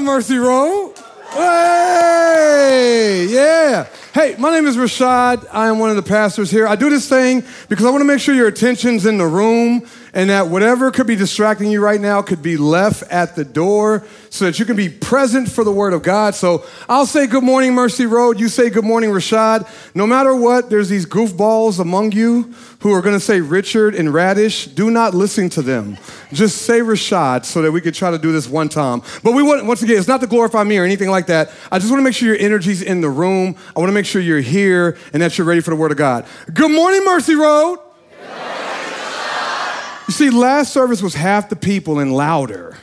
up, Mercy Road? Hey, yeah. Hey, my name is Rashad. I am one of the pastors here. I do this thing because I want to make sure your attention's in the room and that whatever could be distracting you right now could be left at the door so that you can be present for the Word of God. So I'll say good morning, Mercy Road. You say good morning, Rashad. No matter what, there's these goofballs among you who are going to say Richard and Radish. Do not listen to them. Just say Rashad so that we could try to do this one time. But we want, once again, it's not to glorify me or anything like that. I just want to make sure your energy's in the room. I want to make sure you're here and that you're ready for the Word of God. Good morning, Mercy Road. You see, last service was half the people and louder.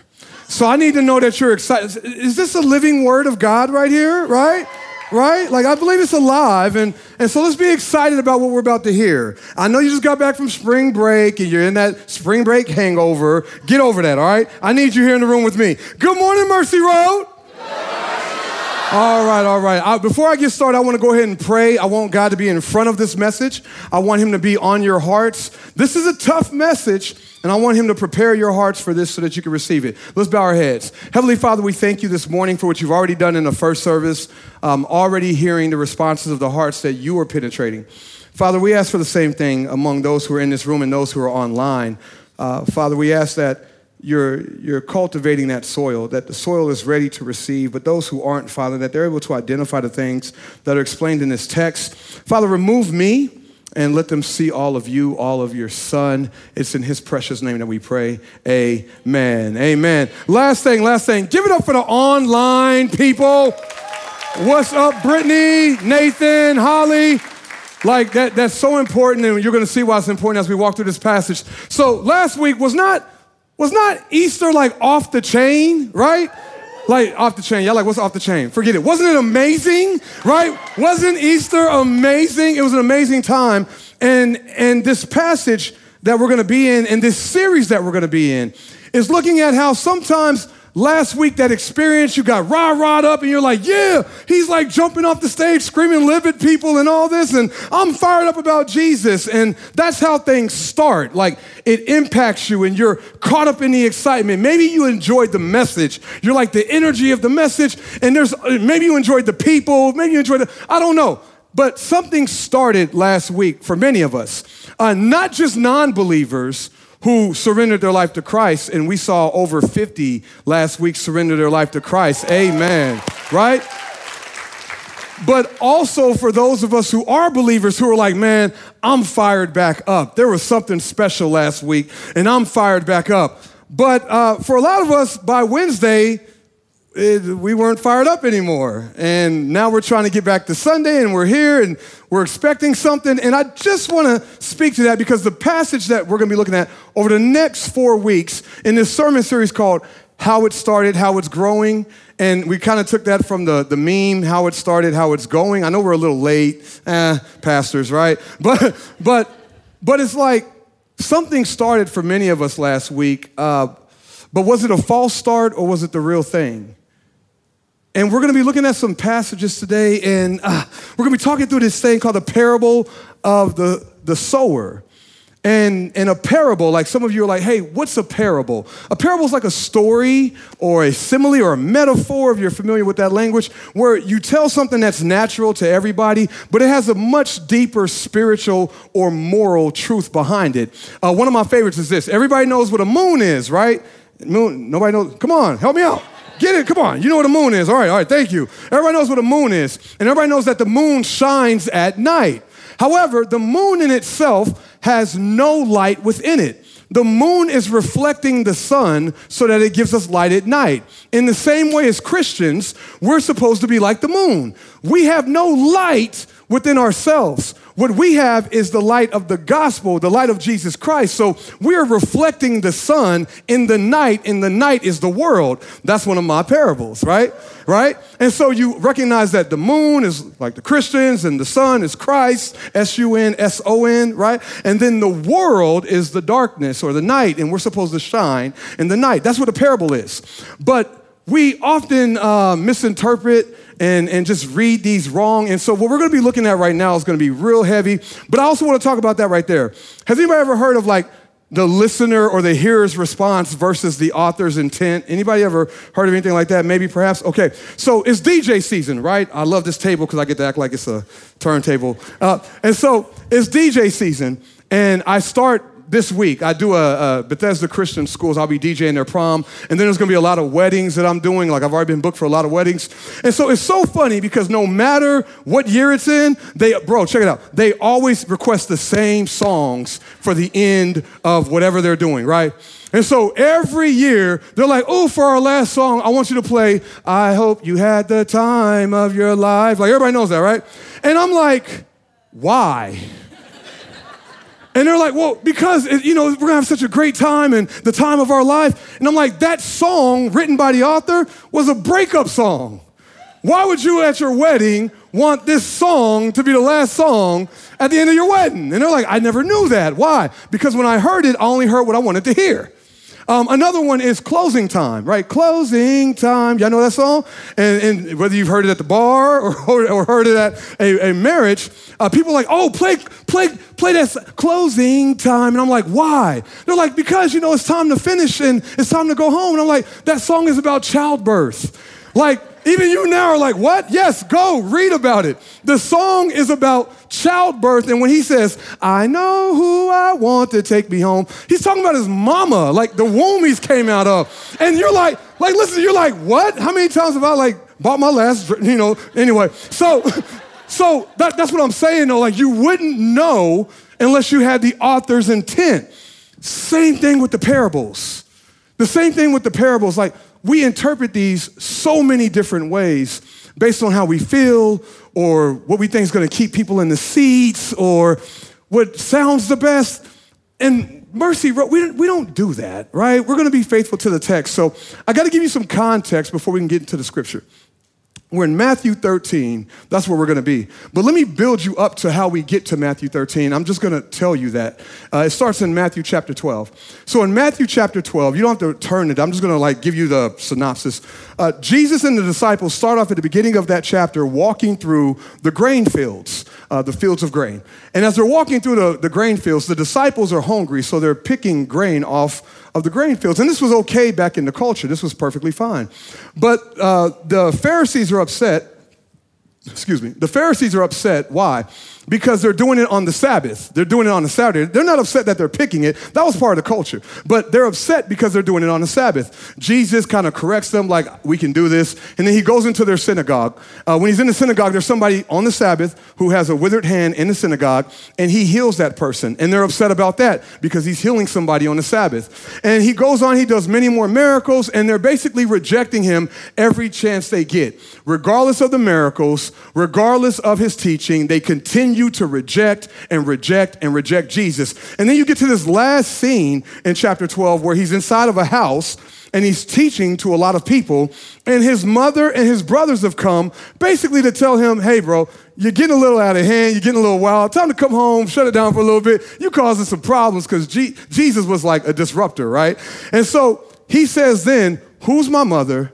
So I need to know that you're excited. Is this a living word of God right here? Right? Right? Like I believe it's alive. And, and so let's be excited about what we're about to hear. I know you just got back from spring break and you're in that spring break hangover. Get over that, all right? I need you here in the room with me. Good morning, Mercy Road. All right, all right. I, before I get started, I want to go ahead and pray. I want God to be in front of this message. I want Him to be on your hearts. This is a tough message, and I want Him to prepare your hearts for this so that you can receive it. Let's bow our heads. Heavenly Father, we thank you this morning for what you've already done in the first service, um, already hearing the responses of the hearts that you are penetrating. Father, we ask for the same thing among those who are in this room and those who are online. Uh, Father, we ask that you're, you're cultivating that soil, that the soil is ready to receive, but those who aren't, Father, that they're able to identify the things that are explained in this text. Father, remove me and let them see all of you, all of your son. It's in his precious name that we pray. Amen. Amen. Last thing, last thing. Give it up for the online people. What's up, Brittany, Nathan, Holly? Like that, that's so important, and you're gonna see why it's important as we walk through this passage. So last week was not was not Easter like off the chain, right? Like off the chain. Y'all like, what's off the chain? Forget it. Wasn't it amazing, right? Wasn't Easter amazing? It was an amazing time. And, and this passage that we're gonna be in, and this series that we're gonna be in, is looking at how sometimes last week that experience you got rah rah up and you're like yeah he's like jumping off the stage screaming live at people and all this and i'm fired up about jesus. And that's how things start. Like it impacts you and you're caught up in the excitement. Maybe you enjoyed the message. You're like the energy of the message and there's maybe you enjoyed the people. Maybe you enjoyed the i don't know. But something started last week for many of us. Uh, not just non-believers who surrendered their life to Christ, and we saw over 50 last week surrender their life to Christ. Amen. Right? But also for those of us who are believers who are like, man, I'm fired back up. There was something special last week, and I'm fired back up. But uh, for a lot of us, by Wednesday, it, we weren't fired up anymore. And now we're trying to get back to Sunday and we're here and we're expecting something. And I just want to speak to that because the passage that we're going to be looking at over the next four weeks in this sermon series called How It Started, How It's Growing. And we kind of took that from the, the meme, how it started, how it's going. I know we're a little late, eh, pastors, right? But, but, but it's like something started for many of us last week. Uh, but was it a false start or was it the real thing? And we're going to be looking at some passages today, and uh, we're going to be talking through this thing called the parable of the, the sower. And, and a parable, like some of you are like, hey, what's a parable? A parable is like a story or a simile or a metaphor, if you're familiar with that language, where you tell something that's natural to everybody, but it has a much deeper spiritual or moral truth behind it. Uh, one of my favorites is this everybody knows what a moon is, right? Moon, nobody knows. Come on, help me out. Get it? Come on. You know what a moon is. All right, all right, thank you. Everybody knows what a moon is. And everybody knows that the moon shines at night. However, the moon in itself has no light within it. The moon is reflecting the sun so that it gives us light at night. In the same way as Christians, we're supposed to be like the moon. We have no light within ourselves. What we have is the light of the gospel, the light of Jesus Christ. So we're reflecting the sun in the night, and the night is the world. That's one of my parables, right? Right? And so you recognize that the moon is like the Christians, and the sun is Christ, S U N S O N, right? And then the world is the darkness or the night, and we're supposed to shine in the night. That's what a parable is. But we often uh, misinterpret and, and just read these wrong. And so, what we're going to be looking at right now is going to be real heavy. But I also want to talk about that right there. Has anybody ever heard of like the listener or the hearer's response versus the author's intent. Anybody ever heard of anything like that? Maybe, perhaps? Okay, so it's DJ season, right? I love this table because I get to act like it's a turntable. Uh, and so it's DJ season, and I start this week, I do a, a, Bethesda Christian Schools. I'll be DJing their prom, and then there's going to be a lot of weddings that I'm doing. Like I've already been booked for a lot of weddings, and so it's so funny because no matter what year it's in, they bro, check it out. They always request the same songs for the end of whatever they're doing, right? And so every year, they're like, oh, for our last song, I want you to play, I hope you had the time of your life. Like everybody knows that, right? And I'm like, why? And they're like, well, because, you know, we're gonna have such a great time and the time of our life. And I'm like, that song written by the author was a breakup song. Why would you at your wedding want this song to be the last song at the end of your wedding? And they're like, I never knew that. Why? Because when I heard it, I only heard what I wanted to hear. Um, another one is closing time, right? Closing time. Y'all know that song? And, and whether you've heard it at the bar or, or heard it at a, a marriage, uh, people are like, oh, play, play, play that closing time. And I'm like, why? They're like, because, you know, it's time to finish and it's time to go home. And I'm like, that song is about childbirth. Like, even you now are like, what? Yes, go read about it. The song is about childbirth. And when he says, I know who I want to take me home, he's talking about his mama, like the womb he's came out of. And you're like, like, listen, you're like, what? How many times have I like bought my last, you know, anyway. So, so that, that's what I'm saying though. Like you wouldn't know unless you had the author's intent. Same thing with the parables. The same thing with the parables. Like we interpret these so many different ways based on how we feel or what we think is going to keep people in the seats or what sounds the best. And Mercy, we, we don't do that, right? We're going to be faithful to the text. So I got to give you some context before we can get into the scripture. We're in Matthew 13. That's where we're going to be. But let me build you up to how we get to Matthew 13. I'm just going to tell you that. Uh, it starts in Matthew chapter 12. So in Matthew chapter 12, you don't have to turn it. I'm just going to like give you the synopsis. Uh, Jesus and the disciples start off at the beginning of that chapter walking through the grain fields, uh, the fields of grain. And as they're walking through the, the grain fields, the disciples are hungry, so they're picking grain off of the grain fields. And this was okay back in the culture, this was perfectly fine. But uh, the Pharisees are upset. Excuse me. The Pharisees are upset. Why? Because they're doing it on the Sabbath. They're doing it on a Saturday. They're not upset that they're picking it. That was part of the culture. But they're upset because they're doing it on the Sabbath. Jesus kind of corrects them, like, we can do this. And then he goes into their synagogue. Uh, when he's in the synagogue, there's somebody on the Sabbath who has a withered hand in the synagogue, and he heals that person. And they're upset about that because he's healing somebody on the Sabbath. And he goes on, he does many more miracles, and they're basically rejecting him every chance they get. Regardless of the miracles, regardless of his teaching, they continue continue to reject and reject and reject Jesus. And then you get to this last scene in chapter 12 where he's inside of a house and he's teaching to a lot of people. And his mother and his brothers have come basically to tell him, hey, bro, you're getting a little out of hand, you're getting a little wild. Time to come home, shut it down for a little bit. You're causing some problems because G- Jesus was like a disruptor, right? And so he says, then, who's my mother?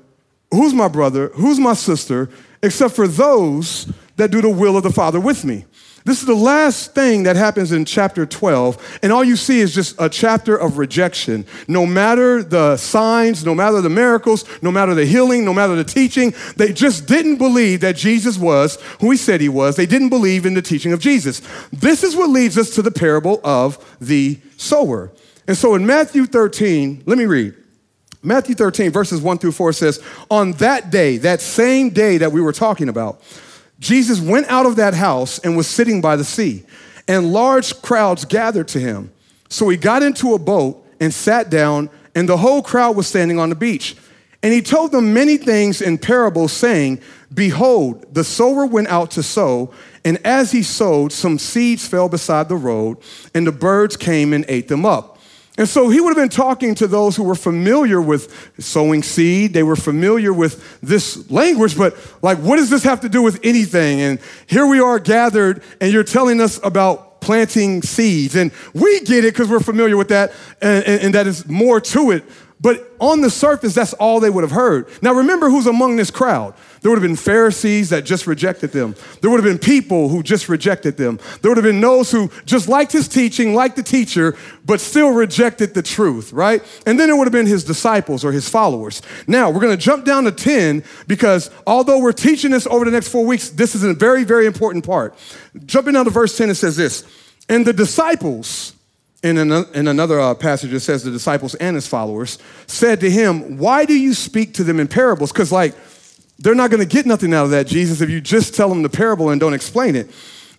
Who's my brother? Who's my sister? Except for those that do the will of the Father with me. This is the last thing that happens in chapter 12, and all you see is just a chapter of rejection. No matter the signs, no matter the miracles, no matter the healing, no matter the teaching, they just didn't believe that Jesus was who he said he was. They didn't believe in the teaching of Jesus. This is what leads us to the parable of the sower. And so in Matthew 13, let me read. Matthew 13, verses 1 through 4 says, On that day, that same day that we were talking about, Jesus went out of that house and was sitting by the sea, and large crowds gathered to him. So he got into a boat and sat down, and the whole crowd was standing on the beach. And he told them many things in parables, saying, Behold, the sower went out to sow, and as he sowed, some seeds fell beside the road, and the birds came and ate them up. And so he would have been talking to those who were familiar with sowing seed. They were familiar with this language, but like, what does this have to do with anything? And here we are gathered, and you're telling us about planting seeds. And we get it because we're familiar with that, and, and, and that is more to it. But on the surface, that's all they would have heard. Now, remember who's among this crowd. There would have been Pharisees that just rejected them. There would have been people who just rejected them. There would have been those who just liked his teaching, liked the teacher, but still rejected the truth, right? And then it would have been his disciples or his followers. Now, we're going to jump down to 10 because although we're teaching this over the next four weeks, this is a very, very important part. Jumping down to verse 10, it says this And the disciples, in, in another uh, passage, it says the disciples and his followers said to him, Why do you speak to them in parables? Because, like, they're not going to get nothing out of that, Jesus, if you just tell them the parable and don't explain it.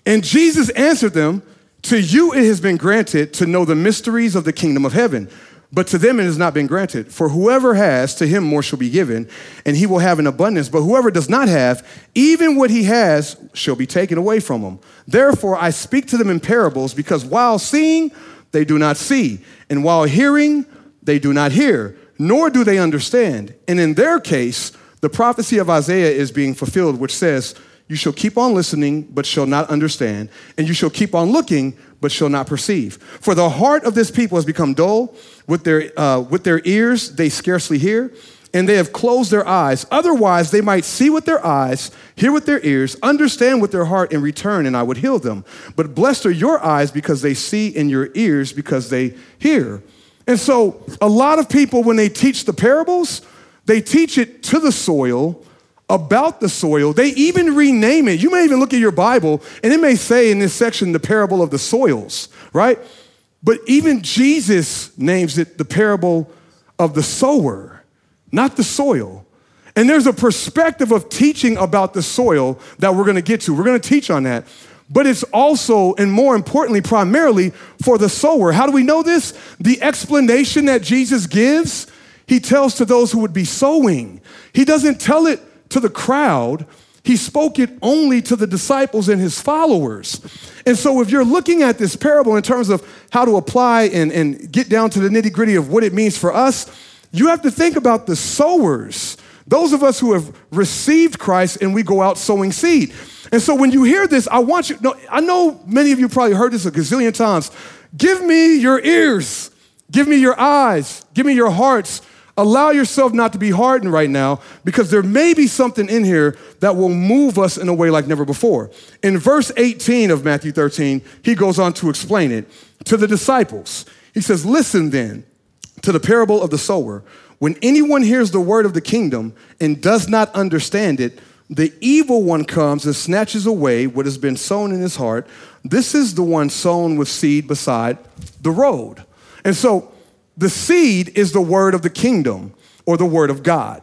And Jesus answered them, To you it has been granted to know the mysteries of the kingdom of heaven. But to them it has not been granted. For whoever has, to him more shall be given, and he will have an abundance. But whoever does not have, even what he has shall be taken away from him. Therefore I speak to them in parables, because while seeing, they do not see, and while hearing, they do not hear, nor do they understand. And in their case, the prophecy of Isaiah is being fulfilled, which says, You shall keep on listening, but shall not understand, and you shall keep on looking, but shall not perceive. For the heart of this people has become dull, with their, uh, with their ears they scarcely hear, and they have closed their eyes. Otherwise, they might see with their eyes, hear with their ears, understand with their heart, and return, and I would heal them. But blessed are your eyes because they see, and your ears because they hear. And so, a lot of people, when they teach the parables, they teach it to the soil, about the soil. They even rename it. You may even look at your Bible, and it may say in this section the parable of the soils, right? But even Jesus names it the parable of the sower not the soil. And there's a perspective of teaching about the soil that we're gonna get to. We're gonna teach on that. But it's also, and more importantly, primarily for the sower. How do we know this? The explanation that Jesus gives, he tells to those who would be sowing. He doesn't tell it to the crowd, he spoke it only to the disciples and his followers. And so, if you're looking at this parable in terms of how to apply and, and get down to the nitty gritty of what it means for us, you have to think about the sowers, those of us who have received Christ and we go out sowing seed. And so when you hear this, I want you, no, I know many of you probably heard this a gazillion times. Give me your ears, give me your eyes, give me your hearts. Allow yourself not to be hardened right now because there may be something in here that will move us in a way like never before. In verse 18 of Matthew 13, he goes on to explain it to the disciples. He says, Listen then to the parable of the sower. When anyone hears the word of the kingdom and does not understand it, the evil one comes and snatches away what has been sown in his heart. This is the one sown with seed beside the road. And so the seed is the word of the kingdom or the word of God.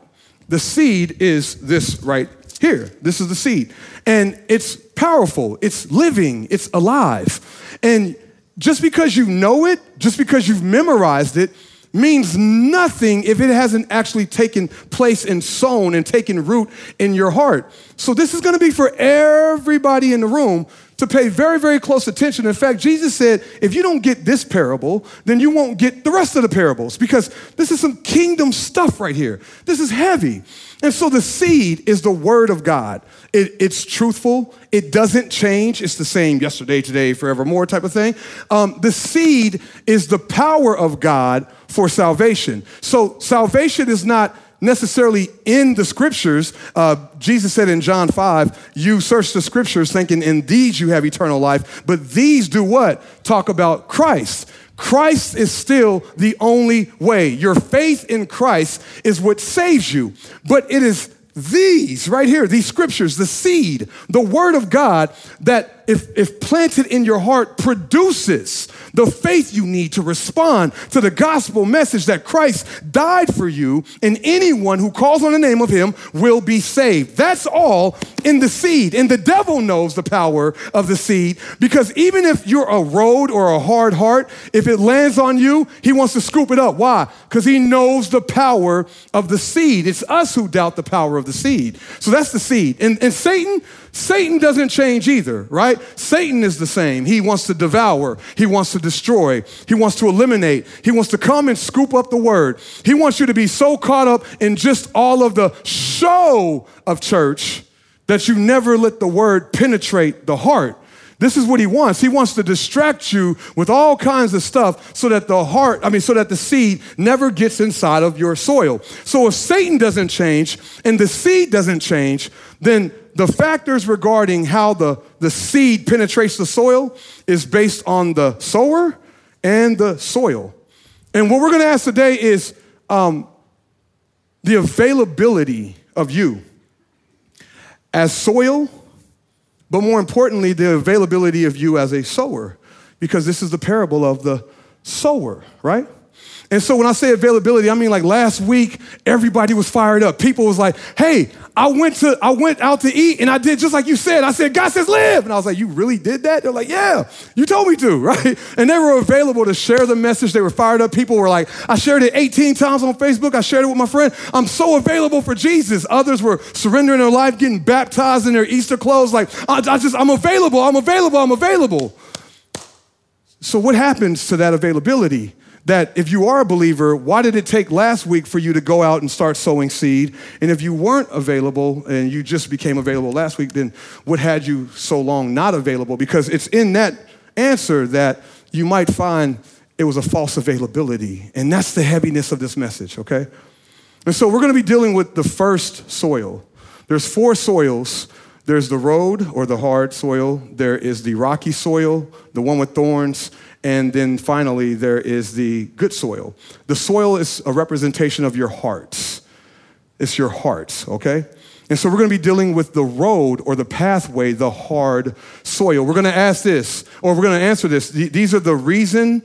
The seed is this right here. This is the seed. And it's powerful, it's living, it's alive. And just because you know it, just because you've memorized it, means nothing if it hasn't actually taken place and sown and taken root in your heart. So, this is going to be for everybody in the room to pay very, very close attention. In fact, Jesus said, if you don't get this parable, then you won't get the rest of the parables because this is some kingdom stuff right here. This is heavy. And so the seed is the word of God. It, it's truthful. It doesn't change. It's the same yesterday, today, forevermore type of thing. Um, the seed is the power of God for salvation. So salvation is not necessarily in the scriptures. Uh, Jesus said in John 5, you search the scriptures thinking in these you have eternal life, but these do what? Talk about Christ. Christ is still the only way. Your faith in Christ is what saves you, but it is these right here, these scriptures, the seed, the word of God that if, if planted in your heart produces the faith you need to respond to the gospel message that Christ died for you and anyone who calls on the name of him will be saved. That's all in the seed. And the devil knows the power of the seed because even if you're a road or a hard heart, if it lands on you, he wants to scoop it up. Why? Because he knows the power of the seed. It's us who doubt the power of the seed. So that's the seed. And, and Satan, Satan doesn't change either, right? Satan is the same. He wants to devour, he wants to destroy, he wants to eliminate, he wants to come and scoop up the word. He wants you to be so caught up in just all of the show of church that you never let the word penetrate the heart. This is what he wants. He wants to distract you with all kinds of stuff so that the heart, I mean, so that the seed never gets inside of your soil. So if Satan doesn't change and the seed doesn't change, then the factors regarding how the, the seed penetrates the soil is based on the sower and the soil. And what we're going to ask today is um, the availability of you as soil but more importantly, the availability of you as a sower, because this is the parable of the sower, right? And so when I say availability, I mean like last week, everybody was fired up. People was like, hey, I went to I went out to eat and I did just like you said. I said, God says live. And I was like, you really did that? They're like, yeah, you told me to, right? And they were available to share the message. They were fired up. People were like, I shared it 18 times on Facebook. I shared it with my friend. I'm so available for Jesus. Others were surrendering their life, getting baptized in their Easter clothes. Like, I, I just, I'm available, I'm available, I'm available. So what happens to that availability? That if you are a believer, why did it take last week for you to go out and start sowing seed? And if you weren't available and you just became available last week, then what had you so long not available? Because it's in that answer that you might find it was a false availability. And that's the heaviness of this message, okay? And so we're gonna be dealing with the first soil. There's four soils. There's the road or the hard soil, there is the rocky soil, the one with thorns, and then finally, there is the good soil. The soil is a representation of your hearts. It's your hearts, okay? And so we're going to be dealing with the road or the pathway, the hard soil. We're going to ask this, or we're going to answer this. These are the reason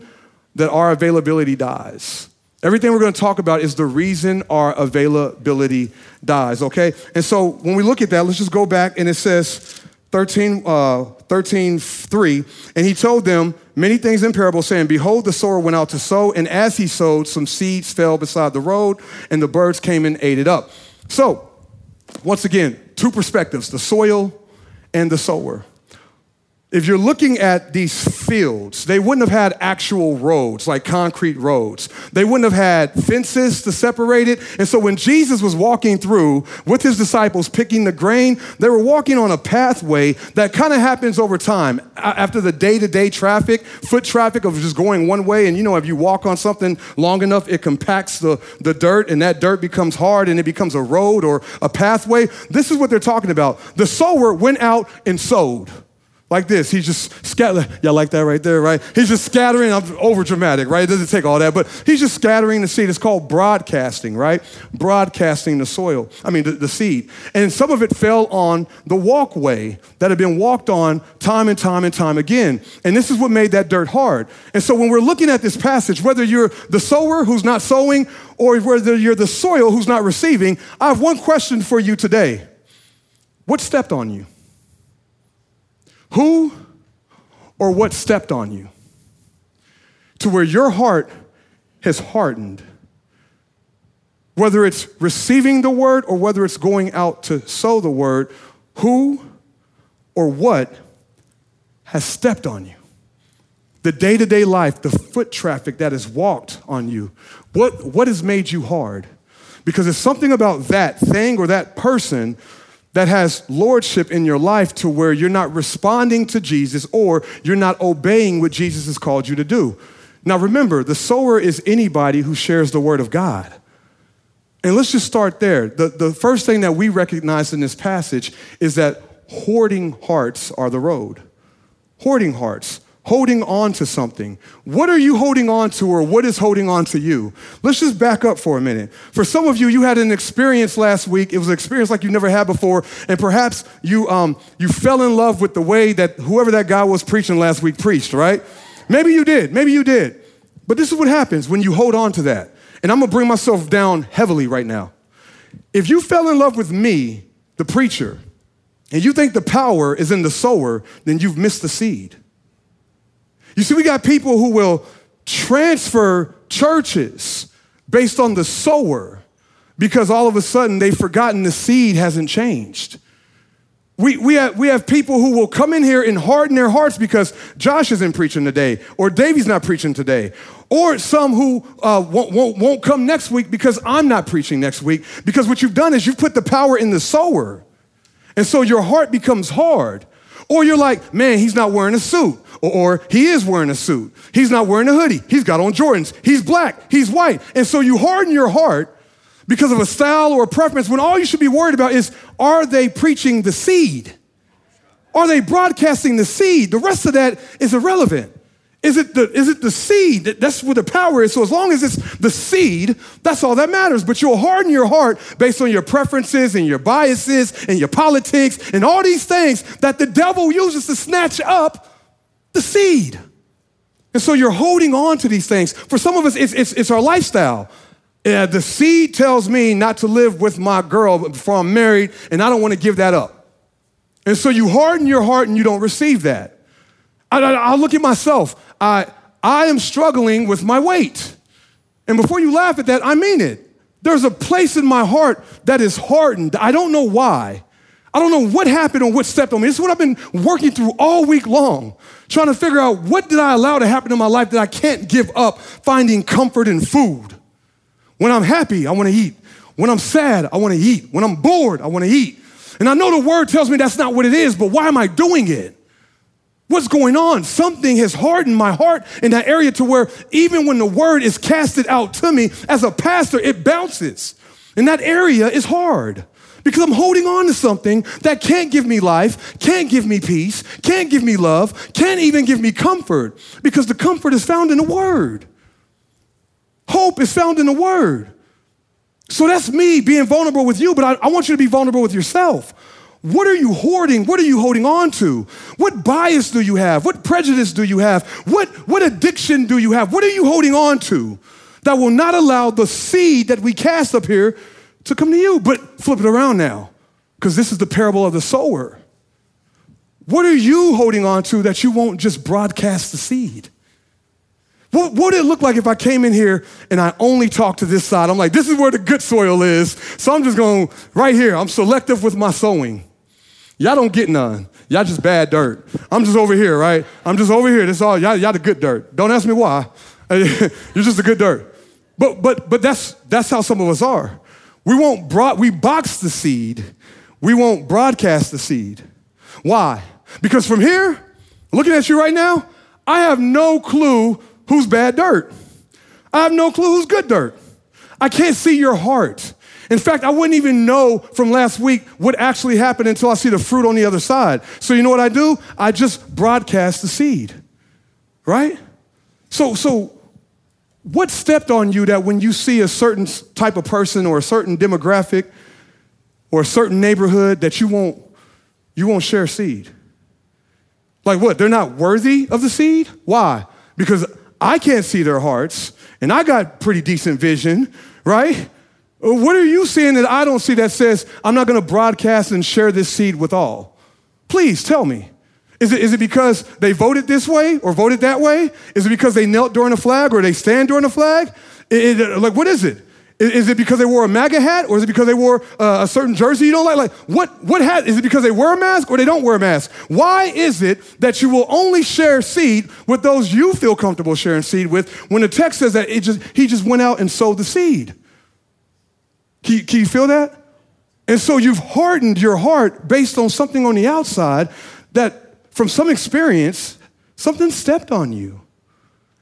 that our availability dies. Everything we're going to talk about is the reason our availability dies, okay? And so when we look at that, let's just go back and it says, 13, uh, 13, 3, and he told them many things in parable, saying, Behold, the sower went out to sow, and as he sowed, some seeds fell beside the road, and the birds came and ate it up. So, once again, two perspectives the soil and the sower if you're looking at these fields, they wouldn't have had actual roads, like concrete roads. They wouldn't have had fences to separate it. And so when Jesus was walking through with his disciples picking the grain, they were walking on a pathway that kind of happens over time. After the day to day traffic, foot traffic of just going one way, and you know, if you walk on something long enough, it compacts the, the dirt, and that dirt becomes hard and it becomes a road or a pathway. This is what they're talking about. The sower went out and sowed. Like this, he's just scattering. Y'all like that right there, right? He's just scattering. I'm over dramatic, right? It doesn't take all that, but he's just scattering the seed. It's called broadcasting, right? Broadcasting the soil, I mean, the, the seed. And some of it fell on the walkway that had been walked on time and time and time again. And this is what made that dirt hard. And so when we're looking at this passage, whether you're the sower who's not sowing or whether you're the soil who's not receiving, I have one question for you today What stepped on you? Who or what stepped on you to where your heart has hardened? Whether it's receiving the word or whether it's going out to sow the word, who or what has stepped on you? The day to day life, the foot traffic that has walked on you, what, what has made you hard? Because it's something about that thing or that person that has lordship in your life to where you're not responding to Jesus or you're not obeying what Jesus has called you to do. Now, remember, the sower is anybody who shares the word of God. And let's just start there. The, the first thing that we recognize in this passage is that hoarding hearts are the road. Hoarding hearts holding on to something. What are you holding on to, or what is holding on to you? Let's just back up for a minute. For some of you, you had an experience last week. It was an experience like you never had before, and perhaps you um, you fell in love with the way that whoever that guy was preaching last week preached. Right? Maybe you did. Maybe you did. But this is what happens when you hold on to that. And I'm gonna bring myself down heavily right now. If you fell in love with me, the preacher, and you think the power is in the sower, then you've missed the seed. You see, we got people who will transfer churches based on the sower because all of a sudden they've forgotten the seed hasn't changed. We, we, have, we have people who will come in here and harden their hearts because Josh isn't preaching today, or Davey's not preaching today, or some who uh, won't, won't, won't come next week because I'm not preaching next week. Because what you've done is you've put the power in the sower. And so your heart becomes hard. Or you're like, man, he's not wearing a suit. Or, or, he is wearing a suit. He's not wearing a hoodie. He's got on Jordans. He's black. He's white. And so you harden your heart because of a style or a preference when all you should be worried about is are they preaching the seed? Are they broadcasting the seed? The rest of that is irrelevant. Is it the, is it the seed? That's where the power is. So as long as it's the seed, that's all that matters. But you'll harden your heart based on your preferences and your biases and your politics and all these things that the devil uses to snatch up the seed. And so you're holding on to these things. For some of us, it's, it's, it's our lifestyle. Uh, the seed tells me not to live with my girl before I'm married, and I don't want to give that up. And so you harden your heart and you don't receive that. I, I, I look at myself. I, I am struggling with my weight. And before you laugh at that, I mean it. There's a place in my heart that is hardened. I don't know why. I don't know what happened or what stepped on me. This is what I've been working through all week long, trying to figure out what did I allow to happen in my life that I can't give up finding comfort in food. When I'm happy, I want to eat. When I'm sad, I want to eat. When I'm bored, I want to eat. And I know the word tells me that's not what it is, but why am I doing it? What's going on? Something has hardened my heart in that area to where even when the word is casted out to me as a pastor, it bounces. And that area is hard because I'm holding on to something that can't give me life, can't give me peace, can't give me love, can't even give me comfort because the comfort is found in the word. Hope is found in the word. So that's me being vulnerable with you, but I, I want you to be vulnerable with yourself. What are you hoarding? What are you holding on to? What bias do you have? What prejudice do you have? What, what addiction do you have? What are you holding on to that will not allow the seed that we cast up here to come to you? But flip it around now, because this is the parable of the sower. What are you holding on to that you won't just broadcast the seed? What, what, would it look like if I came in here and I only talked to this side? I'm like, this is where the good soil is. So I'm just going right here. I'm selective with my sowing. Y'all don't get none. Y'all just bad dirt. I'm just over here, right? I'm just over here. This all y'all, y'all the good dirt. Don't ask me why. You're just the good dirt. But but but that's that's how some of us are. We won't broad, we box the seed. We won't broadcast the seed. Why? Because from here, looking at you right now, I have no clue who's bad dirt. I have no clue who's good dirt. I can't see your heart. In fact, I wouldn't even know from last week what actually happened until I see the fruit on the other side. So you know what I do? I just broadcast the seed. Right? So so what stepped on you that when you see a certain type of person or a certain demographic or a certain neighborhood that you won't you won't share seed? Like what? They're not worthy of the seed? Why? Because I can't see their hearts and I got pretty decent vision, right? What are you seeing that I don't see that says, I'm not going to broadcast and share this seed with all? Please tell me. Is it, is it because they voted this way or voted that way? Is it because they knelt during the flag or they stand during the flag? It, it, like, what is it? Is it because they wore a MAGA hat or is it because they wore uh, a certain jersey you don't like? Like, what, what hat? Is it because they wear a mask or they don't wear a mask? Why is it that you will only share seed with those you feel comfortable sharing seed with when the text says that it just, he just went out and sowed the seed? Can you, can you feel that? And so you've hardened your heart based on something on the outside that from some experience, something stepped on you.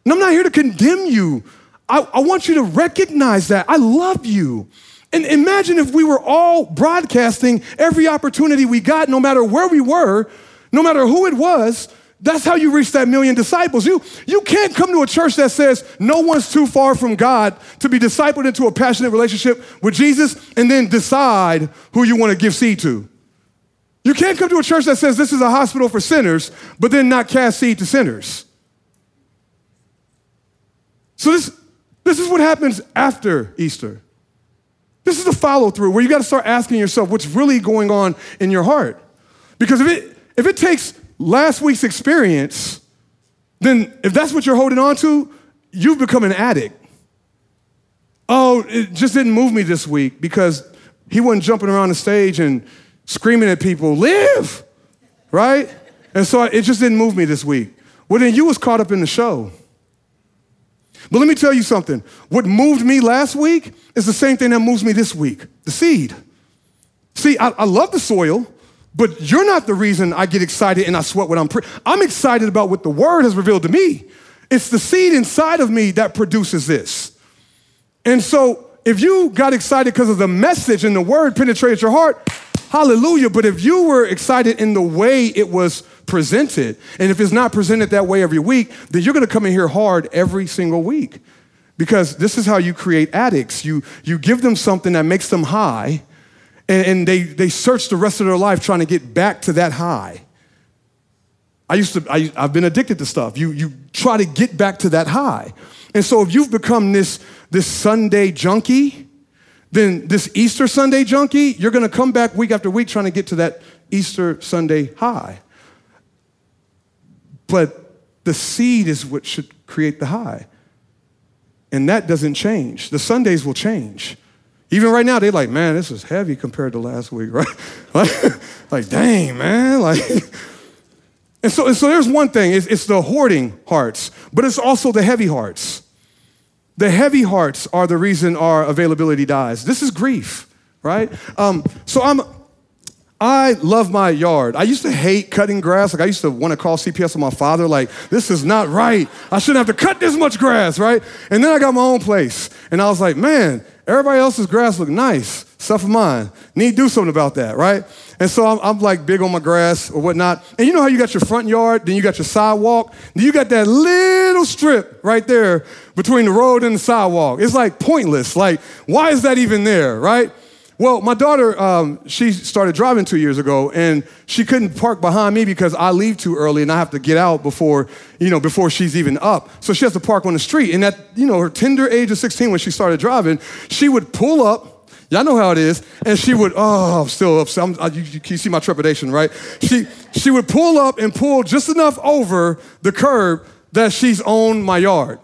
And I'm not here to condemn you. I, I want you to recognize that. I love you. And imagine if we were all broadcasting every opportunity we got, no matter where we were, no matter who it was, that's how you reach that million disciples. You, you can't come to a church that says no one's too far from God to be discipled into a passionate relationship with Jesus and then decide who you want to give seed to. You can't come to a church that says this is a hospital for sinners, but then not cast seed to sinners. So this, this is what happens after Easter. This is the follow through where you got to start asking yourself what's really going on in your heart. Because if it, if it takes last week's experience, then if that's what you're holding on to, you've become an addict. Oh, it just didn't move me this week because he wasn't jumping around the stage and screaming at people, live, right? And so it just didn't move me this week. Well, then you was caught up in the show. But let me tell you something. What moved me last week is the same thing that moves me this week the seed. See, I, I love the soil, But you're not the reason I get excited and I sweat when I'm pre- I'm excited about what the word has revealed to me. It's the seed inside of me that produces this. And so if you got excited because of the message and the word penetrated your heart, hallelujah. But if you were excited in the way it was presented, and if it's not presented that way every week, then you're gonna come in here hard every single week. Because this is how you create addicts. You, you give them something that makes them high, and, and they, they search the rest of their life trying to get back to that high. I used to, I, have been addicted to stuff. You, you try to get back to that high. And so if you've become this, this Sunday junkie, then this Easter Sunday junkie, you're gonna come back week after week trying to get to that Easter Sunday high. But the seed is what should create the high. And that doesn't change. The Sundays will change. Even right now, they're like, man, this is heavy compared to last week, right? like, dang, man. Like, and so, and so there's one thing it's, it's the hoarding hearts, but it's also the heavy hearts. The heavy hearts are the reason our availability dies. This is grief, right? Um, so I'm, I love my yard. I used to hate cutting grass. Like I used to want to call CPS on my father, like, this is not right. I shouldn't have to cut this much grass, right? And then I got my own place. And I was like, man, everybody else's grass look nice. Stuff of mine. Need to do something about that, right? And so I'm, I'm, like big on my grass or whatnot. And you know how you got your front yard, then you got your sidewalk, then you got that little strip right there between the road and the sidewalk. It's like pointless. Like, why is that even there, right? Well, my daughter, um, she started driving two years ago, and she couldn't park behind me because I leave too early and I have to get out before, you know, before she's even up. So she has to park on the street. And at, you know, her tender age of 16, when she started driving, she would pull up. Y'all know how it is. And she would, oh, I'm still upset. I'm, I, you, you see my trepidation, right? She, she would pull up and pull just enough over the curb that she's on my yard.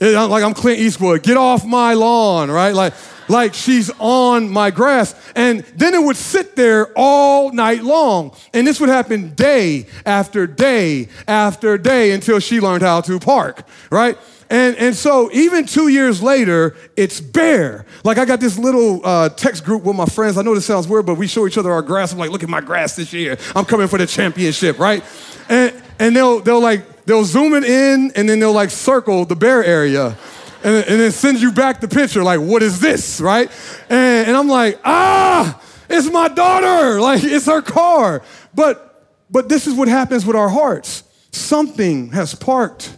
It, like I'm Clint Eastwood, get off my lawn, right? Like, like she's on my grass. And then it would sit there all night long. And this would happen day after day after day until she learned how to park, right? And, and so even two years later, it's bare. Like I got this little uh, text group with my friends. I know this sounds weird, but we show each other our grass. I'm like, look at my grass this year. I'm coming for the championship, right? And, and they'll, they'll like, they'll zoom it in and then they'll like circle the bare area and, and then sends you back the picture, like, what is this, right? And, and I'm like, ah, it's my daughter, like, it's her car. But, but this is what happens with our hearts. Something has parked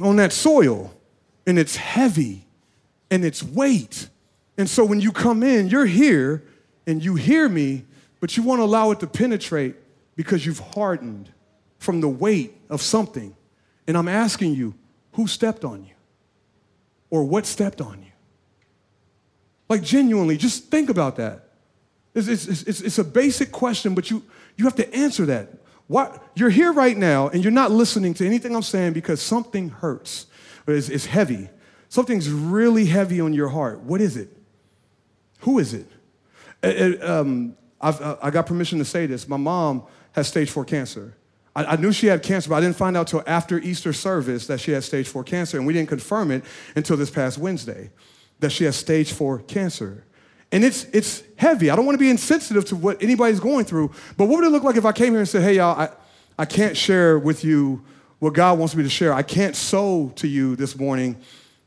on that soil, and it's heavy, and it's weight. And so when you come in, you're here, and you hear me, but you won't allow it to penetrate because you've hardened from the weight of something. And I'm asking you, who stepped on you? Or what stepped on you? Like, genuinely, just think about that. It's, it's, it's, it's, a basic question, but you, you have to answer that. What, you're here right now and you're not listening to anything I'm saying because something hurts, it's, it's heavy. Something's really heavy on your heart. What is it? Who is it? it um, uh, i got permission to say this. My mom has stage four cancer. I, I, knew she had cancer, but I didn't find out till after Easter service that she had stage four cancer, and we didn't confirm it until this past Wednesday that she has stage four cancer. And it's, it's heavy. I don't want to be insensitive to what anybody's going through, but what would it look like if I came here and said, hey, y'all, I, I can't share with you what God wants me to share. I can't sow to you this morning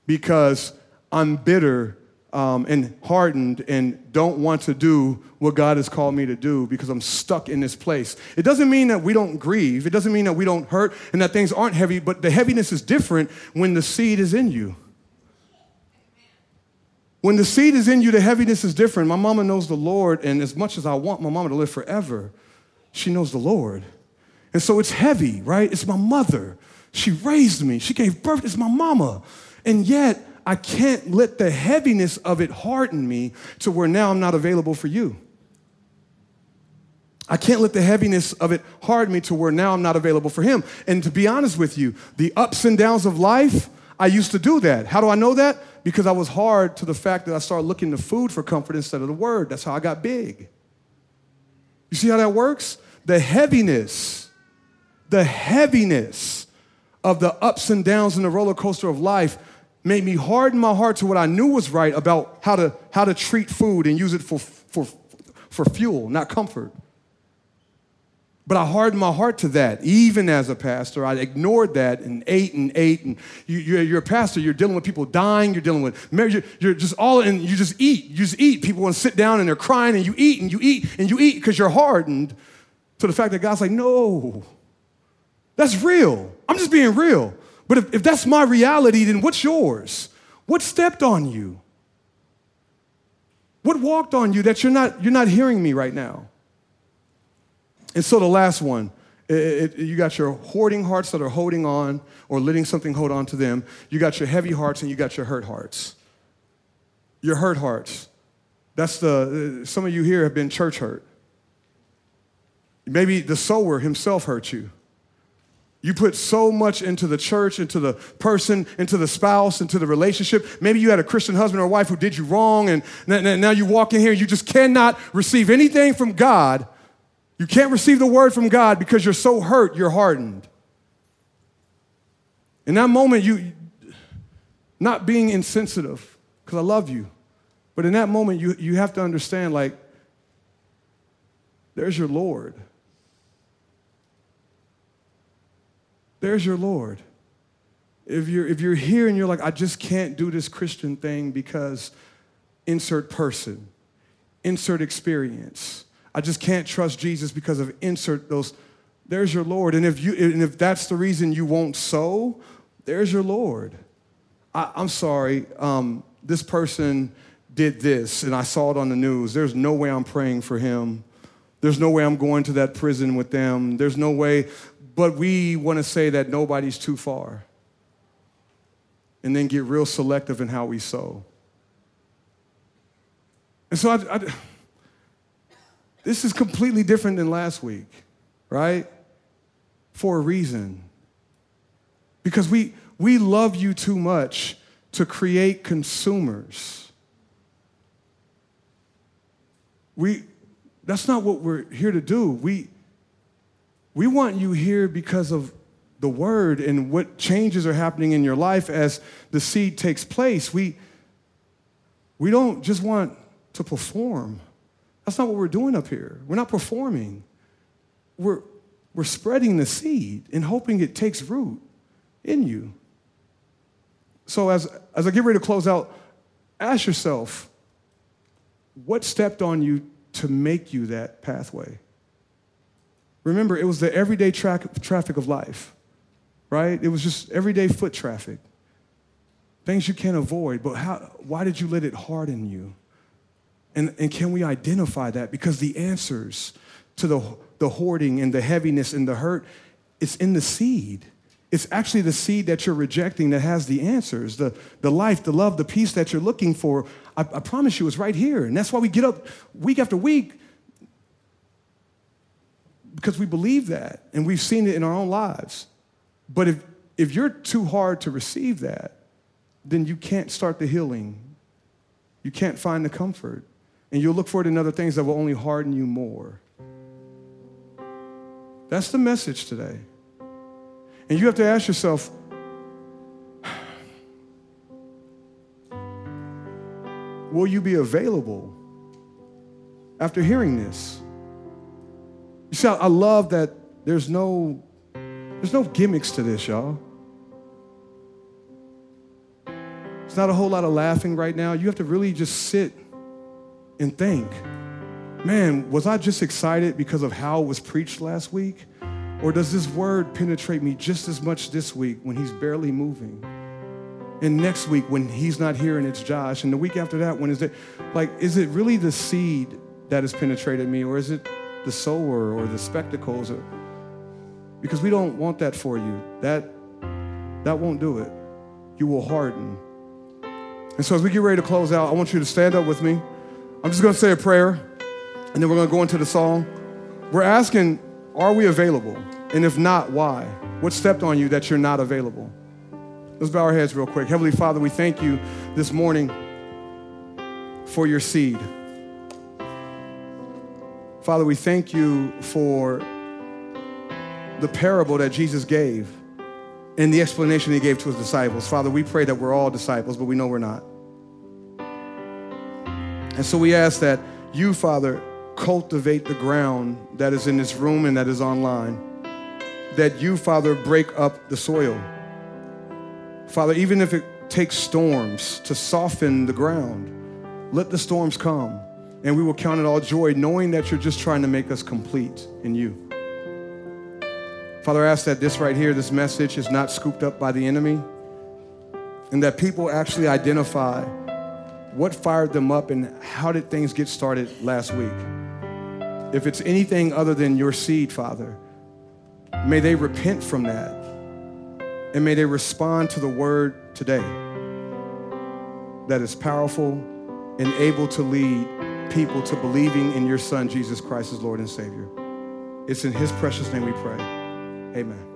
because I'm bitter um, and hardened and don't want to do what God has called me to do because I'm stuck in this place. It doesn't mean that we don't grieve. It doesn't mean that we don't hurt and that things aren't heavy, but the heaviness is different when the seed is in you. When the seed is in you, the heaviness is different. My mama knows the Lord, and as much as I want my mama to live forever, she knows the Lord. And so it's heavy, right? It's my mother. She raised me. She gave birth. It's my mama. And yet, I can't let the heaviness of it harden me to where now I'm not available for you. I can't let the heaviness of it harden me to where now I'm not available for him. And to be honest with you, the ups and downs of life, I used to do that. How do I know that? Because I was hard to the fact that I started looking to food for comfort instead of the word. That's how I got big. You see how that works? The heaviness, the heaviness of the ups and downs in the roller coaster of life made me harden my heart to what I knew was right about how to, how to treat food and use it for, for, for fuel, not comfort. But I hardened my heart to that, even as a pastor. I ignored that and ate and ate. And you, are a pastor, you're dealing with people dying, you're dealing with marriage, you're just all, and you just eat. You just eat. People want to sit down and they're crying, and you eat and you eat and you eat because you're hardened to the fact that God's like, no, that's real. I'm just being real. But if, if that's my reality, then what's yours? What stepped on you? What walked on you that you're not, you're not hearing me right now? And so the last one, it, it, you got your hoarding hearts that are holding on or letting something hold on to them. You got your heavy hearts and you got your hurt hearts. Your hurt hearts. That's the, uh, some of you here have been church hurt. Maybe the sower himself hurt you. You put so much into the church, into the person, into the spouse, into the relationship. Maybe you had a Christian husband or wife who did you wrong, and now you walk in here and you just cannot receive anything from God you can't receive the word from God because you're so hurt, you're hardened. In that moment, you not being insensitive, because I love you, but in that moment, you, you have to understand like, there's your Lord. There's your Lord. If you're, if you're here and you're like, I just can't do this Christian thing because insert person, insert experience I just can't trust Jesus because of insert those. There's your Lord. And if, you, and if that's the reason you won't sow, there's your Lord. I, am sorry, um, this person did this and I saw it on the news. There's no way I'm praying for him. There's no way I'm going to that prison with them. There's no way. But we want to say that nobody's too far. And then get real selective in how we sow. And so I, I this is completely different than last week, right? For a reason. Because we, we love you too much to create consumers. We, that's not what we're here to do. We, we want you here because of the word and what changes are happening in your life as the seed takes place. We, we don't just want to perform. That's not what we're doing up here. We're not performing. We're, we're spreading the seed and hoping it takes root in you. So, as, as I get ready to close out, ask yourself what stepped on you to make you that pathway? Remember, it was the everyday tra- traffic of life, right? It was just everyday foot traffic, things you can't avoid. But how, why did you let it harden you? And, and can we identify that? Because the answers to the, the hoarding and the heaviness and the hurt, it's in the seed. It's actually the seed that you're rejecting that has the answers, the, the life, the love, the peace that you're looking for. I, I promise you, it's right here. And that's why we get up week after week because we believe that and we've seen it in our own lives. But if, if you're too hard to receive that, then you can't start the healing. You can't find the comfort. And you'll look for it in other things that will only harden you more. That's the message today. And you have to ask yourself, will you be available after hearing this? You see, I love that there's no there's no gimmicks to this, y'all. It's not a whole lot of laughing right now. You have to really just sit and think, man, was I just excited because of how it was preached last week? Or does this word penetrate me just as much this week when he's barely moving? And next week when he's not here and it's Josh, and the week after that when is it like is it really the seed that has penetrated me, or is it the sower or the spectacles? Or, because we don't want that for you. That that won't do it. You will harden. And so as we get ready to close out, I want you to stand up with me. I'm just going to say a prayer, and then we're going to go into the song. We're asking, are we available? And if not, why? What stepped on you that you're not available? Let's bow our heads real quick. Heavenly Father, we thank you this morning for your seed. Father, we thank you for the parable that Jesus gave and the explanation he gave to his disciples. Father, we pray that we're all disciples, but we know we're not. And so we ask that you, Father, cultivate the ground that is in this room and that is online. That you, Father, break up the soil. Father, even if it takes storms to soften the ground, let the storms come and we will count it all joy knowing that you're just trying to make us complete in you. Father, I ask that this right here, this message, is not scooped up by the enemy and that people actually identify what fired them up and how did things get started last week. If it's anything other than your seed, Father, may they repent from that and may they respond to the word today that is powerful and able to lead people to believing in your Son, Jesus Christ, as Lord and Savior. It's in His precious name we pray. Amen.